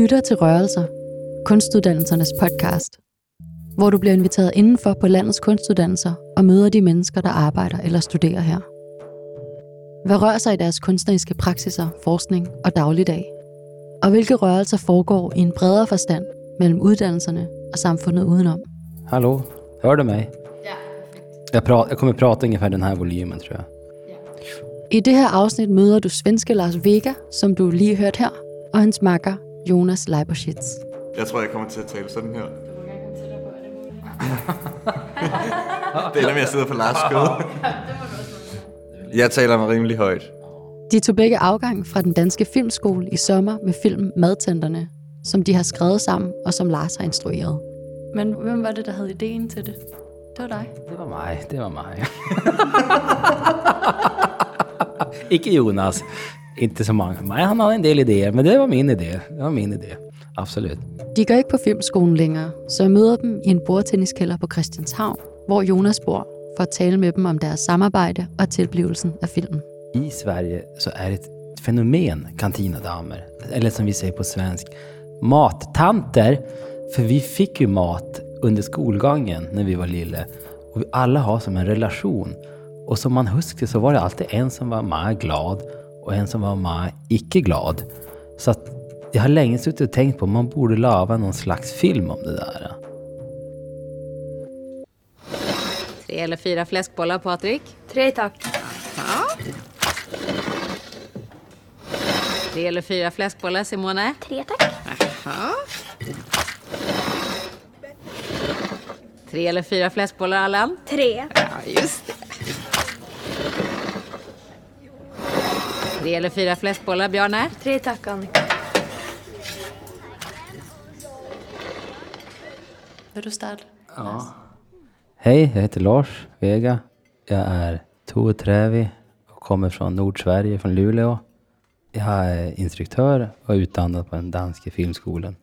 Lytter til Rørelser, kunstuddannelsernes podcast, hvor du bliver inviteret indenfor på landets kunstuddannelser og møder de mennesker, der arbejder eller studerer her. Hvad rører sig i deres kunstneriske praksiser, forskning og dagligdag? Og hvilke rørelser foregår i en bredere forstand mellem uddannelserne og samfundet udenom? Hallå, hör du mig? Ja, jag, pra- jag kommer prata ungefär den här volymen tror jag. I det her afsnit møder du svenske Lars Vega, som du lige hørte her, og hans makker Jonas Leiberschitz. Jeg tror, jeg kommer til at tale sådan her. det er om jeg sidder på Lars skød. Jeg taler mig rimelig højt. De tog begge afgang fra den danske filmskole i sommer med film Madtenterne, som de har skrevet sammen og som Lars har instrueret. Men hvem var det, der havde ideen til det? Det var dig. Det var mig, det var mig. Ikke Jonas, inte så många. Nej, han hade en del idéer, men det var min idé. Det var min idé, absolut. De går ikke på filmskolen længere, så jeg møder dem i en bordtenniskælder på Christianshavn, hvor Jonas bor, for at tale med dem om deres samarbejde og tilblivelsen af filmen. I Sverige så är det ett fenomen, kantinadamer. Eller som vi säger på svensk, mattanter. För vi fick ju mat under skolgången när vi var lille. Och vi alla har som en relation. Och som man huskade så var det alltid en som var mer glad och en som var mer icke glad. Så att jag har länge suttit och tänkt på man borde lava någon slags film om det där. Tre eller fyra fläskbollar, Patrik? Tre tack. Tre eller fyra fläskbollar, Simone? Tre tack. Tre eller fyra fläskbollar, Allan? Tre. Ja, just det. Tre eller fyra fläskbollar, Bjarne? Tre tack Annika. Du starte? Hej, jag heter Lars Vega. Jag är 32 och kommer från Nordsverige, från Luleå. Jag är instruktör och är utdannet på den danske filmskolen.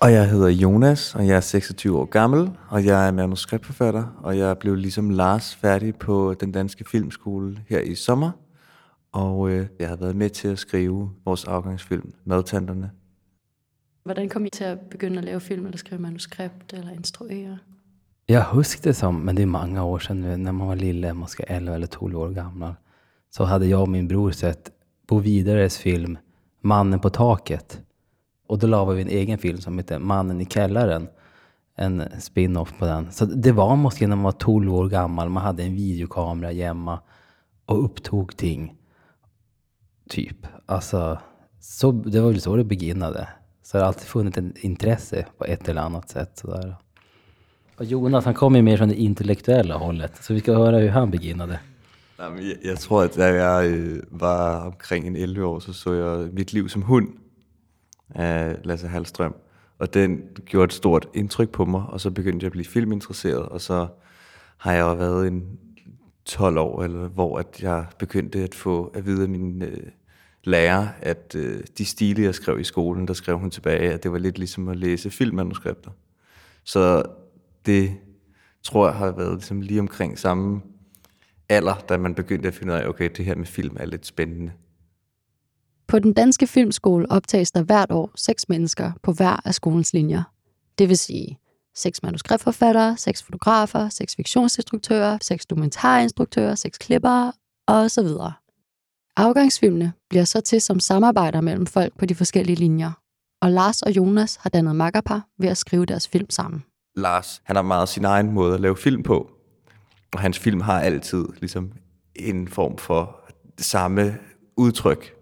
Og jeg hedder Jonas, og jeg er 26 år gammel, og jeg er manuskriptforfatter, og jeg blev ligesom Lars færdig på den danske filmskole her i sommer. Og øh, jeg har været med til at skrive vores afgangsfilm, Madtanterne. Hvordan kom I til at begynde at lave film, eller skrive manuskript, eller instruere? Jag huskar det som, men det är många år sedan nu, när man var lille, man ska 11 eller 12 år gammal. Så hade jag och min bror sett Bo Wideres film Mannen på taket. Och då la vi en egen film som heter Mannen i källaren. En spin-off på den. Så det var måske när man var 12 år gammal, man hade en videokamera hemma och upptog ting. Typ. Alltså, så, det var väl så det beginnade. Så det har alltid funnits ett intresse på ett eller annat sätt. Sådär. Och Jonas, han kommer ju mer från det intellektuella hållet. Så vi ska höra hur han beginnade. Jamen, jeg, jeg tror, at da jeg øh, eh, var omkring en 11 år, så så jeg Mit liv som hund af Lasse Hallstrøm. Og den gjorde et stort indtryk på mig, og så begyndte jeg at blive filminteresseret, og så har jeg jo været en 12 år, eller hvor at jeg begyndte at få at vide af min øh, lærer, at øh, de stile, jeg skrev i skolen, der skrev hun tilbage, at det var lidt ligesom at læse filmmanuskripter. Så det tror jeg har været ligesom lige omkring samme alder, da man begyndte at finde ud af, okay, det her med film er lidt spændende. På den danske filmskole optages der hvert år seks mennesker på hver af skolens linjer. Det vil sige seks manuskriptforfattere, seks fotografer, seks fiktionsinstruktører, seks dokumentarinstruktører, seks klippere osv. Afgangsfilmene bliver så til som samarbejder mellem folk på de forskellige linjer, og Lars og Jonas har dannet makkerpar ved at skrive deres film sammen. Lars, han har meget sin egen måde at lave film på, og hans film har altid ligesom en form for samme udtryk.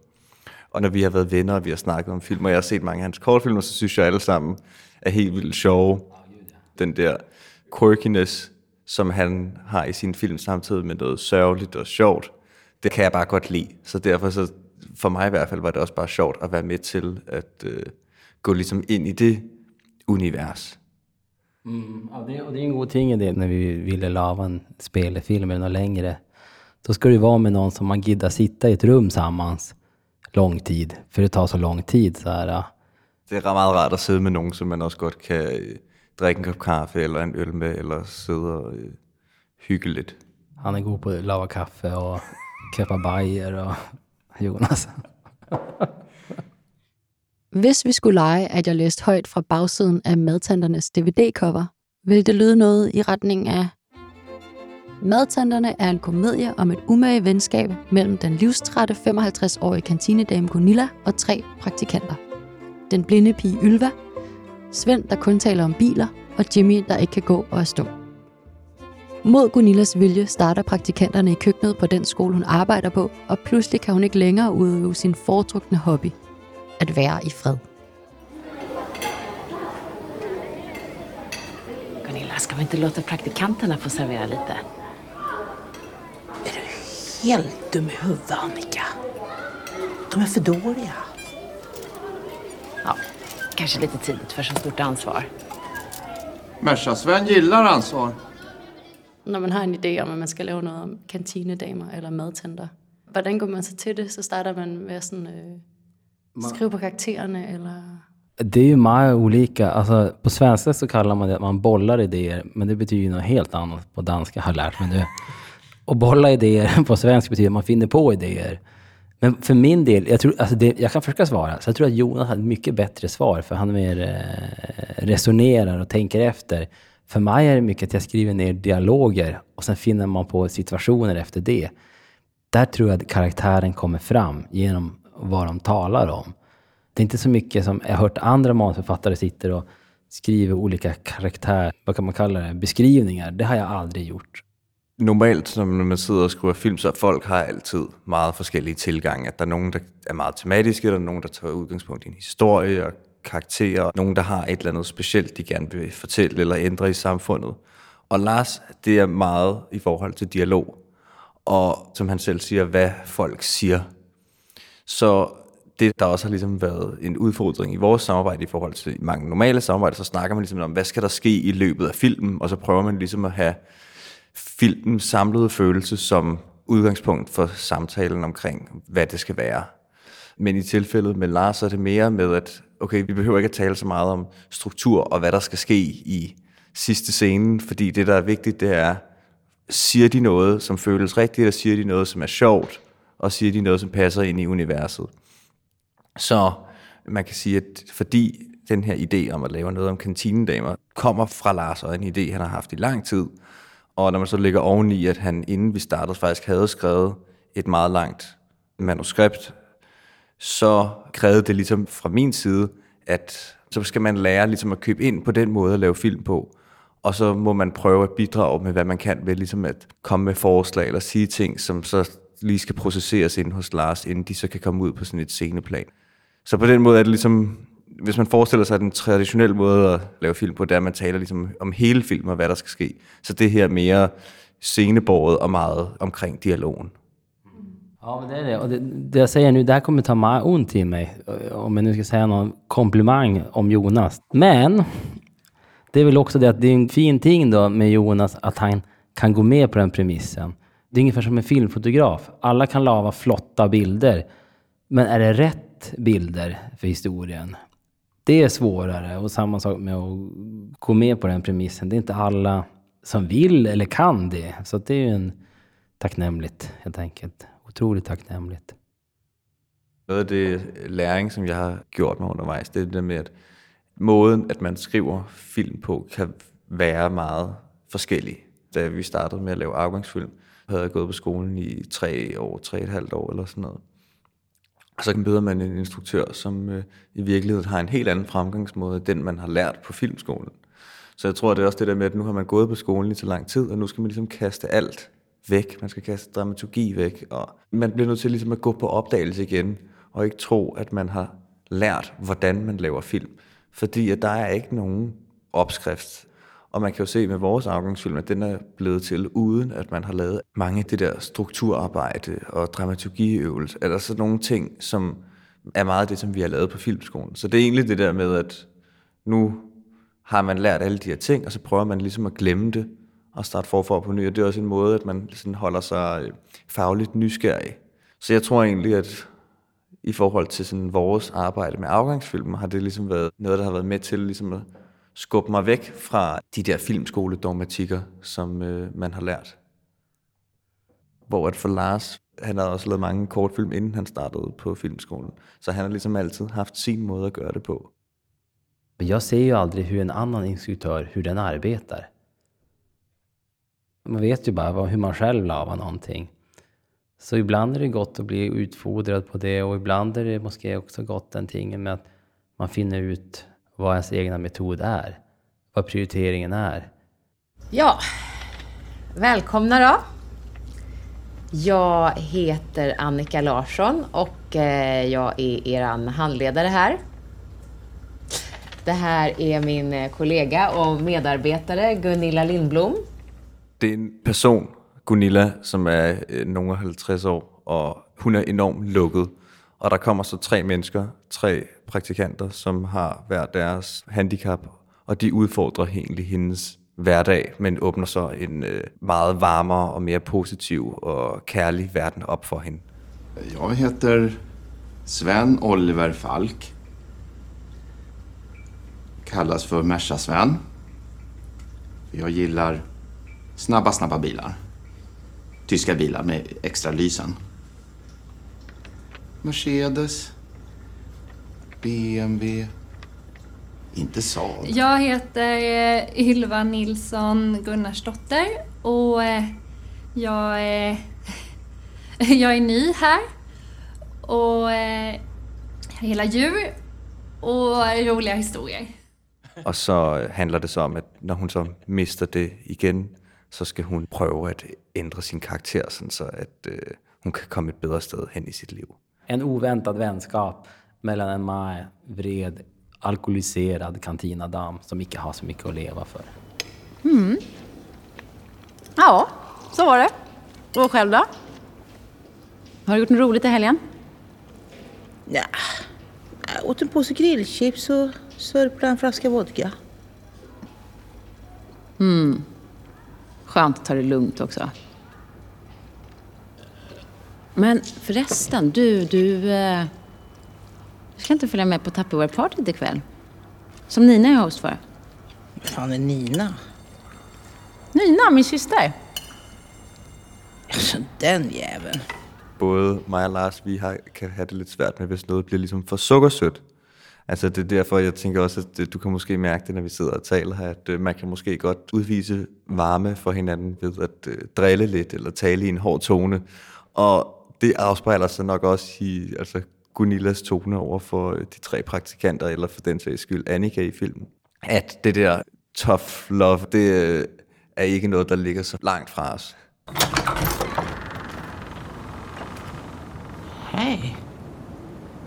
Og når vi har været venner, og vi har snakket om film, og jeg har set mange af hans kortfilmer, så synes jeg alle sammen er helt vildt sjove. Den der quirkiness, som han har i sin film, samtidig med noget sørgeligt og sjovt, det kan jeg bare godt lide. Så derfor, så, for mig i hvert fald, var det også bare sjovt at være med til at øh, gå ligesom ind i det univers. Ja, det, och det är en god ting i det när vi ville lava en spelfilm eller något längre. Då ska det vara med någon som man giddar sitta i ett rum tillsammans lång tid. För det tar så lång tid. Så här. Det er meget rart at sidde med nogen, som man også godt kan øh, drikke en kop kaffe eller en øl med, eller sidde og øh, hygge lidt. Han er god på kaffe og kapabajer og Jonas. Hvis vi skulle lege, at jeg læste højt fra bagsiden af Madtanternes DVD-cover, ville det lyde noget i retning af Madtanterne er en komedie om et umage venskab mellem den livstrætte 55-årige kantinedame Gunilla og tre praktikanter. Den blinde pige Ylva, Svend, der kun taler om biler, og Jimmy, der ikke kan gå og stå. Mod Gunillas vilje starter praktikanterne i køkkenet på den skole, hun arbejder på, og pludselig kan hun ikke længere udøve sin foretrukne hobby, at være i fred. Gunilla, ska vi inte låta praktikanterna få servera lite? Helt dum i huvudet, Annika. De är för dåliga. Ja, kanske lite tidigt för så stort ansvar. Merca-Sven gillar ansvar. Når man har en idé om, at man skal lave noget om kantinedamer eller madtanter, hvordan går man så til det? Så starter man med at sådan, øh, skrive på karaktererne, eller... Det är ju många olika, alltså på svenska så kallar man det att man bollar idéer, men det betyder ju något helt annat på danska har jag lärt mig nu. Och bolla idéer på svenska betyder att man finner på idéer. Men för min del, jag, tror, alltså det, jag kan försöka svara, så jag tror att Jonas hade mycket bättre svar, för han mer eh, resonerar och tänker efter. För mig är det mycket att jag skriver ner dialoger och sen finner man på situationer efter det. Där tror jag att karaktären kommer fram genom vad de talar om. Det är inte så mycket som jag har hört andra manusförfattare sitter och skriver olika karaktär, vad kan man kalla det, beskrivningar. Det har jag aldrig gjort. Normalt, når man sidder og skriver film, så folk har altid meget forskellige tilgange. At der er nogen, der er meget tematiske, der er nogen, der tager udgangspunkt i en historie og karakterer, nogen, der har et eller andet specielt, de gerne vil fortælle eller ændre i samfundet. Og Lars, det er meget i forhold til dialog, og som han selv siger, hvad folk siger. Så det, der også har ligesom været en udfordring i vores samarbejde i forhold til mange normale samarbejder, så snakker man ligesom om, hvad skal der ske i løbet af filmen, og så prøver man ligesom at have filmens samlede følelse som udgangspunkt for samtalen omkring, hvad det skal være. Men i tilfældet med Lars, er det mere med, at okay, vi behøver ikke at tale så meget om struktur og hvad der skal ske i sidste scenen, fordi det, der er vigtigt, det er, siger de noget, som føles rigtigt, eller siger de noget, som er sjovt, og siger de noget, som passer ind i universet. Så man kan sige, at fordi den her idé om at lave noget om kantinedamer kommer fra Lars, og en idé, han har haft i lang tid, og når man så ligger oveni, at han inden vi startede faktisk havde skrevet et meget langt manuskript, så krævede det ligesom fra min side, at så skal man lære ligesom at købe ind på den måde at lave film på. Og så må man prøve at bidrage med, hvad man kan ved ligesom at komme med forslag eller sige ting, som så lige skal processeres ind hos Lars, inden de så kan komme ud på sådan et sceneplan. Så på den måde er det ligesom, hvis man forestiller sig den traditionelle måde at lave film på, det er, at man taler ligesom om hele filmen og hvad der skal ske. Så det her mere scenebordet og meget omkring dialogen. Ja, men det är det. Och det, det jag säger nu, det här kommer ta mig ont i mig. Øh, om jag nu ska säga någon komplimang om Jonas. Men det är väl också det att det är en fin ting då med Jonas att han kan gå med på den premissen. Det är ungefär som en filmfotograf. Alla kan lava flotta bilder. Men är det rätt bilder för historien? Det är svårare. Och samma sak med att gå med på den premissen. Det är inte alla som vill eller kan det. Så det är ju en tacknämligt helt enkelt. Otroligt tacknämligt. Noget af det læring, som jeg har gjort mig undervejs, det er det med, at måden, at man skriver film på, kan være meget forskellig. Da vi startede med at lave afgangsfilm, havde jeg gået på skolen i tre år, tre et halvt år eller sådan noget. Og så møder man en instruktør, som øh, i virkeligheden har en helt anden fremgangsmåde, end den man har lært på filmskolen. Så jeg tror, det er også det der med, at nu har man gået på skolen i så lang tid, og nu skal man ligesom kaste alt væk. Man skal kaste dramaturgi væk, og man bliver nødt til ligesom at gå på opdagelse igen, og ikke tro, at man har lært, hvordan man laver film. Fordi at der er ikke nogen opskrift. Og man kan jo se med vores afgangsfilm, at den er blevet til, uden at man har lavet mange af det der strukturarbejde og dramaturgiøvelse, eller sådan nogle ting, som er meget af det, som vi har lavet på filmskolen. Så det er egentlig det der med, at nu har man lært alle de her ting, og så prøver man ligesom at glemme det, og starte forfra på ny, og det er også en måde, at man sådan holder sig øh, fagligt nysgerrig. Så jeg tror egentlig, at i forhold til sådan vores arbejde med afgangsfilmen, har det ligesom været noget, der har været med til ligesom at skubbe mig væk fra de der filmskoledogmatikker, som øh, man har lært. Hvor at for Lars Han har også lavet mange kortfilm, inden han startede på filmskolen. Så han har liksom alltid haft sin måde at gøre det på. Jag ser ju aldrig hur en annan instruktör, hur den arbetar. Man vet ju bara vad- hur man själv lavar någonting. Så ibland är det gott att bli utfodrad på det och ibland är det måske också gott den tingen med att man finner ut vad ens egna metod är. Vad prioriteringen är. Ja, välkomna då. Jag heter Annika Larsson och eh, jag är er handledare här. Det här är min eh, kollega och medarbetare Gunilla Lindblom. Det er en person, Gunilla, som øh, nogle af 50 år, og hun er enormt lukket. Og der kommer så tre mennesker, tre praktikanter, som har hver deres handicap, og de udfordrer egentlig hendes hverdag, men åbner så en øh, meget varmere og mere positiv og kærlig verden op for hende. Jag heter Sven Oliver Falk. Kallas för Mersa Sven. Jag gillar snabba, snabba bilar. Tyska bilar med extra lysen. Mercedes. BMW. Inte Saab. Jag heter eh, Ylva Nilsson Gunnarsdotter och eh, jag, är- jag är ny här. Och eh, jag gillar djur och roliga historier. Og så handler det så om, at når hun så mister det igen, så skal hun prøve at ændre sin karakter, sådan så at øh, hun kan komme et bedre sted hen i sit liv. En oväntad vänskap mellan en meget vred, alkoholiserad kantinadam som ikke har så mycket att leva för. Ja, så var det. Och själv då? Har du gjort något roligt i helgen? Ja, jag åt en påse grillchips och sörplade en flaska vodka. Skönt att ta det lugnt också. Men förresten, du, du... Eh, du ska inte följa med på Tupperware-partyt ikväll? Som Nina är host för. Fan är Nina? Nina, min syster. Alltså den jäveln. Både mig og Lars, vi har, kan have det lidt svært med, hvis noget bliver ligesom for sukkersødt. Altså det er derfor, jeg tænker også, at du kan måske mærke det, når vi sidder og taler her, at øh, man kan måske godt udvise varme for hinanden ved at øh, drille lidt eller tale i en hård tone. Og det afspejler sig nok også i altså, Gunillas tone over for øh, de tre praktikanter, eller for den sags skyld Annika i filmen. At det der tough love, det øh, er ikke noget, der ligger så langt fra os. Hey,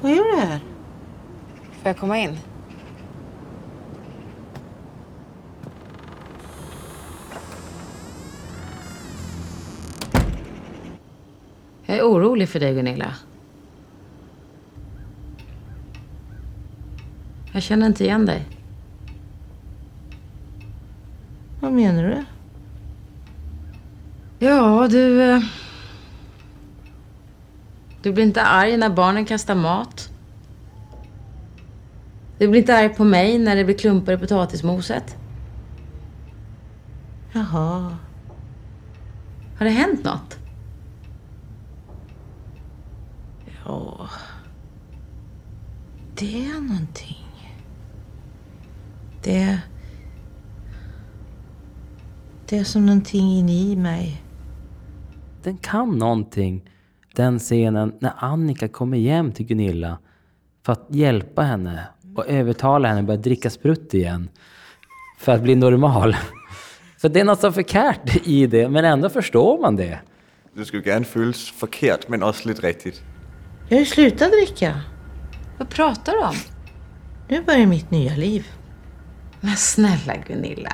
Vad gör du jeg Får ind, Jag är orolig för dig, Gunilla. Jag känner inte igen dig. Vad menar du? Ja, du... eh, Du blir inte arg när barnen kastar mat. Du blir inte arg på mig när det blir klumpar i potatismoset. Jaha. Har det hänt något? Det är någonting. Det... Det är som någonting inne i mig. Den kan någonting, den scenen när Annika kommer hem till Gunilla för att hjälpa henne och övertala henne att börja dricka sprutt igen. För att bli normal. Så det är något så förkärt i det, men ändå förstår man det. Det skulle gerne føles forkert, men også lidt rigtigt. Jag har ju slutat dricka. Vad pratar du om? Nu börjar mitt nya liv. Men snälla Gunilla.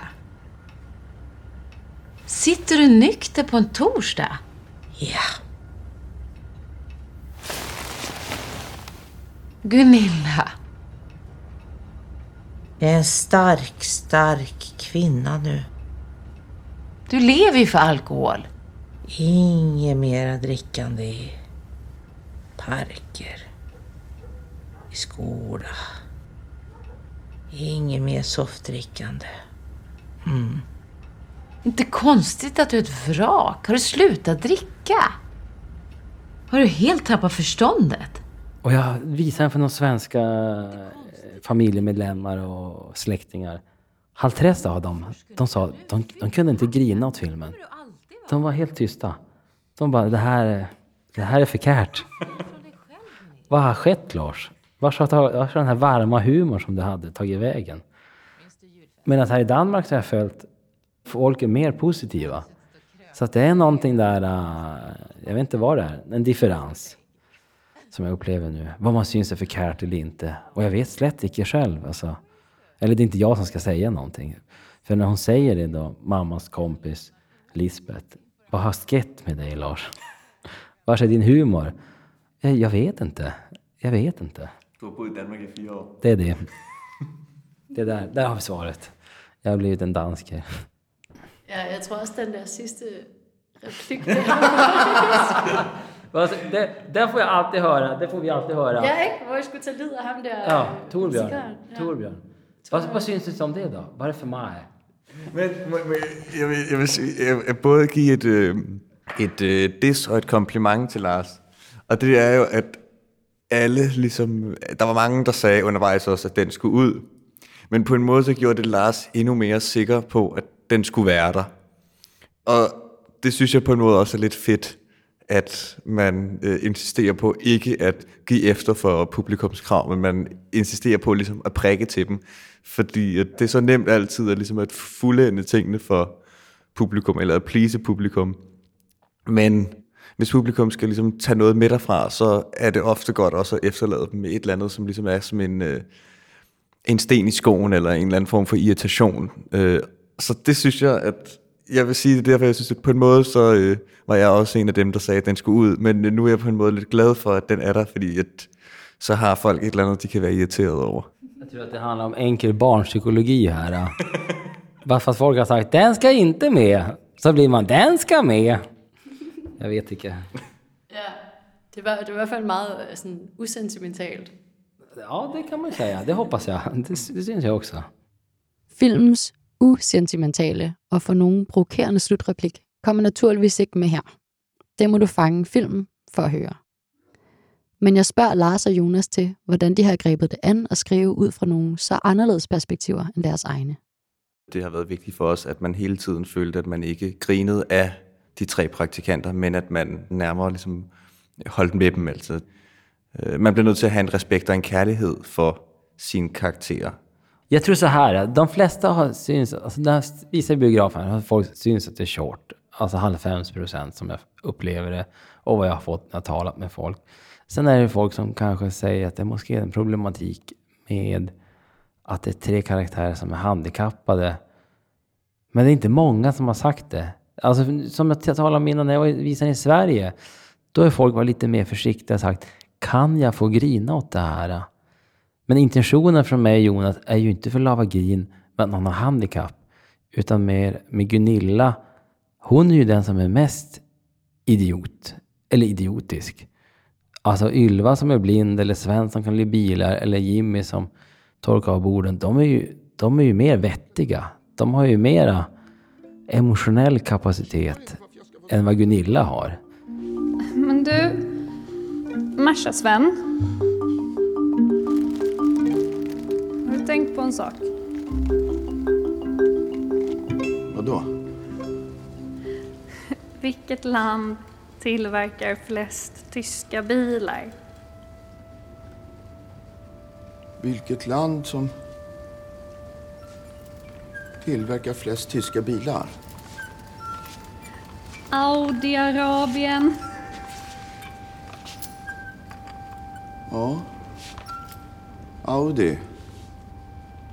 Sitter du nykter på en torsdag? Ja. Gunilla. Jag är en stark, stark kvinna nu. Du lever ju för alkohol. Inget mera drickande i parker, i skola. Inget mer softdrickande. Inte konstigt att du är ett vrak. Har du slutat dricka? Har du helt tappat förståndet? Och jag visade den för några svenska eh, familjemedlemmar och släktingar. Halvtresta av dem, de sa de, de kunde inte grina åt filmen. De var helt tysta. De bara, det här, det här är förkärt. Vad har skett Lars? Vart har, vart har den här varma humorn som du hade tagit vägen? Medan här i Danmark så har jag följt folk är mer positiva. Så att det är någonting där, uh, jag vet inte vad det är, en differens. Som jag upplever nu. Vad man syns är förkärt eller inte. Och jag vet slett inte själv. Alltså. Eller det är inte jag som ska säga någonting. För när hon säger det då, mammas kompis Lisbeth. Vad har skett med dig Lars? Var är din humor? Eh, jag vet inte. Jag vet inte. Du har boet i Danmark i fire år. Det är det. Det där, där har vi svaret. Jag har blivit en dansker. Ja, jeg tror også, den der sidste replik Alltså, det, det får jag alltid höra. Det får vi alltid höra. Ja, ikke? Hvor jeg skulle tage lid af ham der... Ja, Torbjørn. Ja. Torbjørn. Vad, vad syns det om det då? Vad är det för mig? Men, men men jeg, vil, jeg vil sige, jeg vil både give et, øh, et øh, dis og et kompliment til Lars. Og det er jo, at alle ligesom... Der var mange, der sagde undervejs også, at den skulle ud. Men på en måde så gjorde det Lars endnu mere sikker på, at den skulle være der. Og det synes jeg på en måde også er lidt fedt, at man øh, insisterer på ikke at give efter for publikumskrav, men man insisterer på ligesom at prikke til dem. Fordi at det er så nemt altid at, ligesom at fuldende tingene for publikum, eller at please publikum. Men hvis publikum skal ligesom tage noget med derfra, så er det ofte godt også at efterlade dem med et eller andet, som ligesom er som en, øh, en sten i skoen, eller en eller anden form for irritation. Øh, så det synes jeg, at jeg vil sige det er derfor, jeg synes, at på en måde, så øh, var jeg også en af dem, der sagde, at den skulle ud. Men øh, nu er jeg på en måde lidt glad for, at den er der, fordi at, så har folk et eller andet, de kan være irriteret over. Jag tror att det handlar om enkel barnpsykologi. Bara för att folk har sagt den ska inte med, så blir man den ska med. Jag vet inte. Ja, det var, det var i hvert fald meget øh, sådan usentimentalt. Ja, det kan man säga. Det hoppas jag. Det, det syns jag också. Filmens usentimentale og for nogen provokerende slutreplik kommer naturligvis ikke med her. Det må du fange filmen for at høre. Men jeg spørger Lars og Jonas til, hvordan de har grebet det an og skrive ud fra nogle så anderledes perspektiver end deres egne. Det har været vigtigt for os, at man hele tiden følte, at man ikke grinede af de tre praktikanter, men at man nærmere ligesom holdt med dem. altid. man bliver nødt til at have en respekt og en kærlighed for sine karakterer. Jag tror så här, de flesta har syns, alltså när jag visar biografen har folk syns att det är short. Alltså 95 procent som jag upplever det och vad jag har fått när jag talat med folk. Sen är det folk som kanske säger att det måske är en problematik med att det är tre karaktärer som är handikappade. Men det är inte många som har sagt det. Alltså som jag talade om innan när jag visade i Sverige. Då är folk varit lite mer försiktiga och sagt, kan jag få grina åt det här? Men intentionen från mig och Jonas är ju inte för Lava Grin med att någon har handikapp. Utan mer med Gunilla. Hon är ju den som är mest idiot. Eller idiotisk. Alltså Ylva som är blind eller Sven som kan bli bilar eller Jimmy som torkar av borden. De är ju, de är ju mer vettiga. De har ju mera emotionell kapacitet än vad Gunilla har. Men du, Mersa Sven. Har du tänkt på en sak? Vadå? Vilket land tillverkar flest tyska bilar? Vilket land som tillverkar flest tyska bilar? Saudiarabien. Ja. Audi.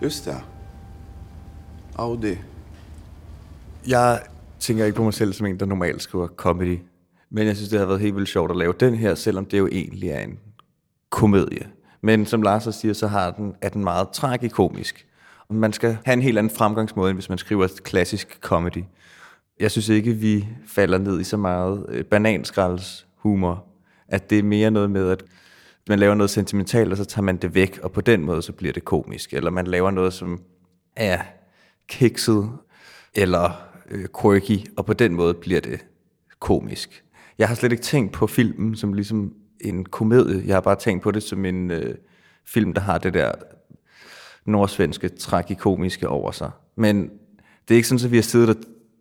Just det. Audi. Jeg tænker ikke på mig selv som en, der normalt skriver comedy. Men jeg synes, det har været helt vildt sjovt at lave den her, selvom det jo egentlig er en komedie. Men som Lars siger, så har den, er den meget tragikomisk. Man skal have en helt anden fremgangsmåde, end hvis man skriver et klassisk comedy. Jeg synes ikke, vi falder ned i så meget øh, bananskralds humor, at det er mere noget med, at man laver noget sentimentalt, og så tager man det væk, og på den måde, så bliver det komisk. Eller man laver noget, som er kikset, eller øh, quirky, og på den måde bliver det komisk. Jeg har slet ikke tænkt på filmen som ligesom en komedie. Jeg har bare tænkt på det som en øh, film, der har det der nordsvenske tragikomiske over sig. Men det er ikke sådan, at vi har siddet og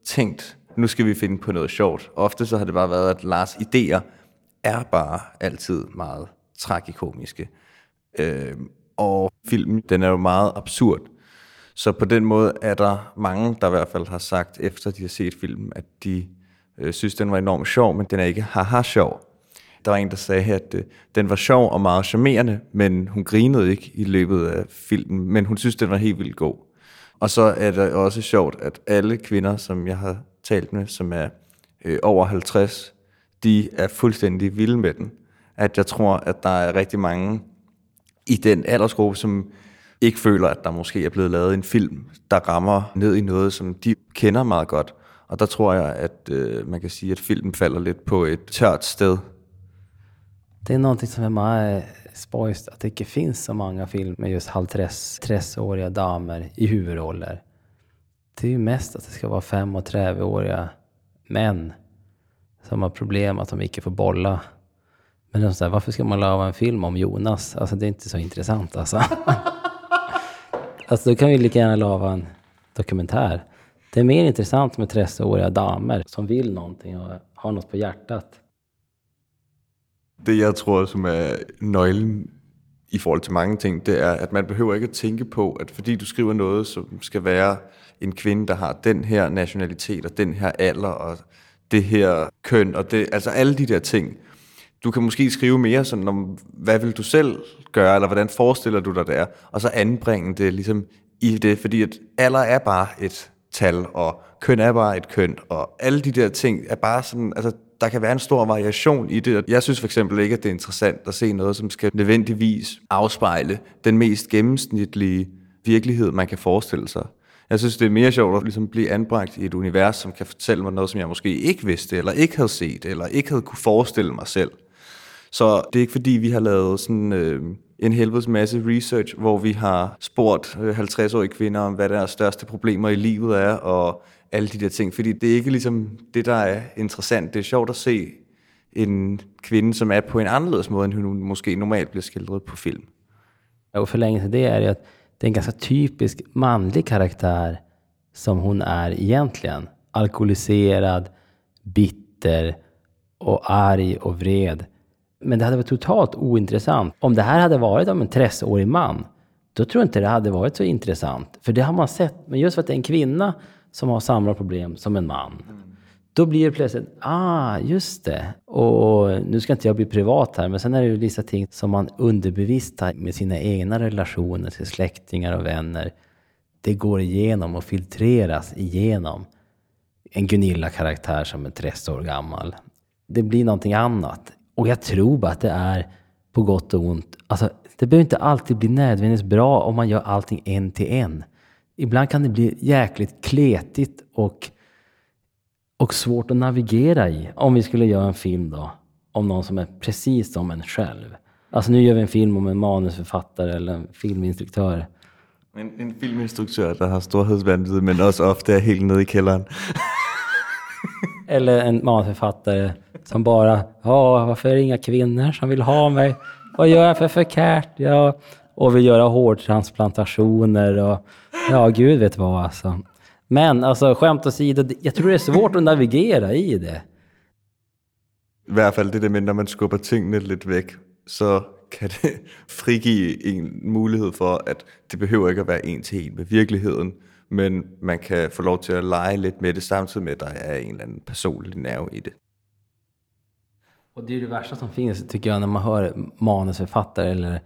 tænkt, nu skal vi finde på noget sjovt. Ofte så har det bare været, at Lars idéer er bare altid meget tragikomiske. Øh, og filmen, den er jo meget absurd. Så på den måde er der mange, der i hvert fald har sagt, efter de har set filmen, at de øh, synes, den var enormt sjov, men den er ikke haha sjov. Der var en, der sagde, at øh, den var sjov og meget charmerende, men hun grinede ikke i løbet af filmen, men hun synes, den var helt vildt god. Og så er det også sjovt, at alle kvinder, som jeg har talt med, som er øh, over 50, de er fuldstændig vilde med den. At jeg tror, at der er rigtig mange i den aldersgruppe, som ikke føler, at der måske er blevet lavet en film, der rammer ned i noget, som de kender meget godt. Og der tror jeg, at øh, man kan sige, at filmen falder lidt på et tørt sted. Det är någonting som är meget eh, spojst att det inte finns så många filmer med just halv-åriga damer i huvudroller. Det är ju mest att det ska vara fem och åriga män som har problem att de inte får bolla. Men de säger, varför ska man lava en film om Jonas? Alltså det är inte så intressant alltså. alltså då kan vi lika gärna lava en dokumentär. Det är mer intressant med 30-åriga damer som vill någonting och har något på hjärtat. Det jeg tror, som er nøglen i forhold til mange ting, det er, at man behøver ikke at tænke på, at fordi du skriver noget, som skal være en kvinde, der har den her nationalitet og den her alder og det her køn og det, altså alle de der ting. Du kan måske skrive mere sådan om, hvad vil du selv gøre, eller hvordan forestiller du dig det er, og så anbringe det ligesom i det, fordi at alder er bare et tal, og køn er bare et køn, og alle de der ting er bare sådan, altså der kan være en stor variation i det. Jeg synes for eksempel ikke, at det er interessant at se noget, som skal nødvendigvis afspejle den mest gennemsnitlige virkelighed, man kan forestille sig. Jeg synes, det er mere sjovt at ligesom blive anbragt i et univers, som kan fortælle mig noget, som jeg måske ikke vidste, eller ikke havde set, eller ikke havde kunne forestille mig selv. Så det er ikke fordi, vi har lavet sådan øh, en helvedes masse research, hvor vi har spurgt øh, 50-årige kvinder om, hvad deres største problemer i livet er, og alle de der ting. Fordi det er ikke ligesom det, der er interessant. Det er sjovt at se en kvinde, som er på en anderledes måde, end hun måske normalt bliver skildret på film. Och förlängningen till det är ju att det är en ganska typisk manlig karaktär som hon är egentligen. Alkoholiserad, bitter och arg och vred. Men det hade varit totalt ointressant. Om det här hade varit om en 30-årig man, då tror jag inte det hade varit så intressant. För det har man sett. Men just för att det är en kvinna som har samma problem som en man. Då blir det plötsligt, ah, just det. Och nu ska inte jag bli privat här, men sen är det ju vissa ting som man underbevisst med sina egna relationer till släktingar och vänner. Det går igenom och filtreras igenom en Gunilla-karaktär som är 30 år gammal. Det blir någonting annat. Och jag tror bara att det är på gott och ont. Alltså, det behöver inte alltid bli nödvändigtvis bra om man gör allting en till en. Ibland kan det bli jäkligt kletigt och, och svårt att navigera i. Om vi skulle göra en film då, om någon som är precis som en själv. Alltså nu gör vi en film om en manusförfattare eller en filminstruktör. En, en filminstruktør, der har storhedsvanvid, men også ofte er helt nede i kælderen. Eller en manusförfattare som bara, ja, varför är det inga kvinnor som vill ha mig? Vad gör jag för förkärt? Ja, och vill göra hårtransplantationer och ja, gud vet vad alltså. Men alltså skämt åsido, jag tror det är svårt att navigera i det. I hvert fald det der med, når man skubber tingene lidt væk, så kan det frigive en mulighed for, at det behøver ikke at være en til en med virkeligheden, men man kan få lov til at lege lidt med det, samtidig med, at der er en eller anden personlig nerve i det. Och det är det värsta som finns, tycker jag, när man hör manusförfattare eller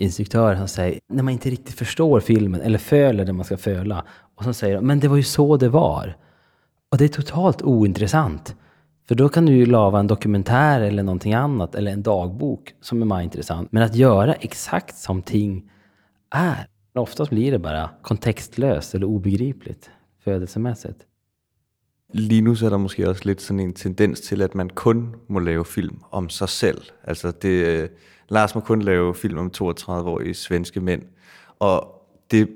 instruktör som säger, när man inte riktigt förstår filmen eller föler det man ska föla. Och så säger de, men det var ju så det var. Och det är totalt ointressant. För då kan du ju lava en dokumentär eller någonting annat, eller en dagbok som är mer intressant. Men att göra exakt som ting är, oftast blir det bara kontextlöst eller obegripligt födelsemässigt. Lige nu så er der måske også lidt sådan en tendens til, at man kun må lave film om sig selv. Altså det, øh, Lars må kun lave film om 32-årige svenske mænd. Og det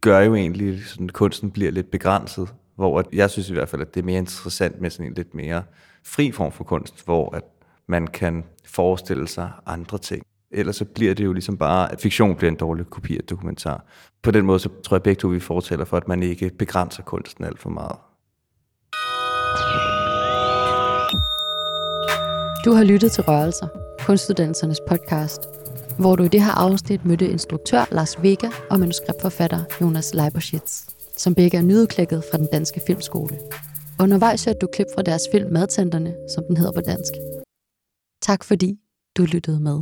gør jo egentlig, at kunsten bliver lidt begrænset, Hvor at jeg synes i hvert fald, at det er mere interessant med sådan en lidt mere fri form for kunst, hvor at man kan forestille sig andre ting. Ellers så bliver det jo ligesom bare, at fiktion bliver en dårlig kopi af dokumentar. På den måde, så tror jeg begge to, vi fortæller for, at man ikke begrænser kunsten alt for meget. Du har lyttet til Rørelser, kunstuddannelsernes podcast, hvor du i det her afsnit mødte instruktør Lars Vega og manuskriptforfatter Jonas Leiberschitz, som begge er nyudklækket fra den danske filmskole. Undervejs hørte du klip fra deres film Madtanterne, som den hedder på dansk. Tak fordi du lyttede med.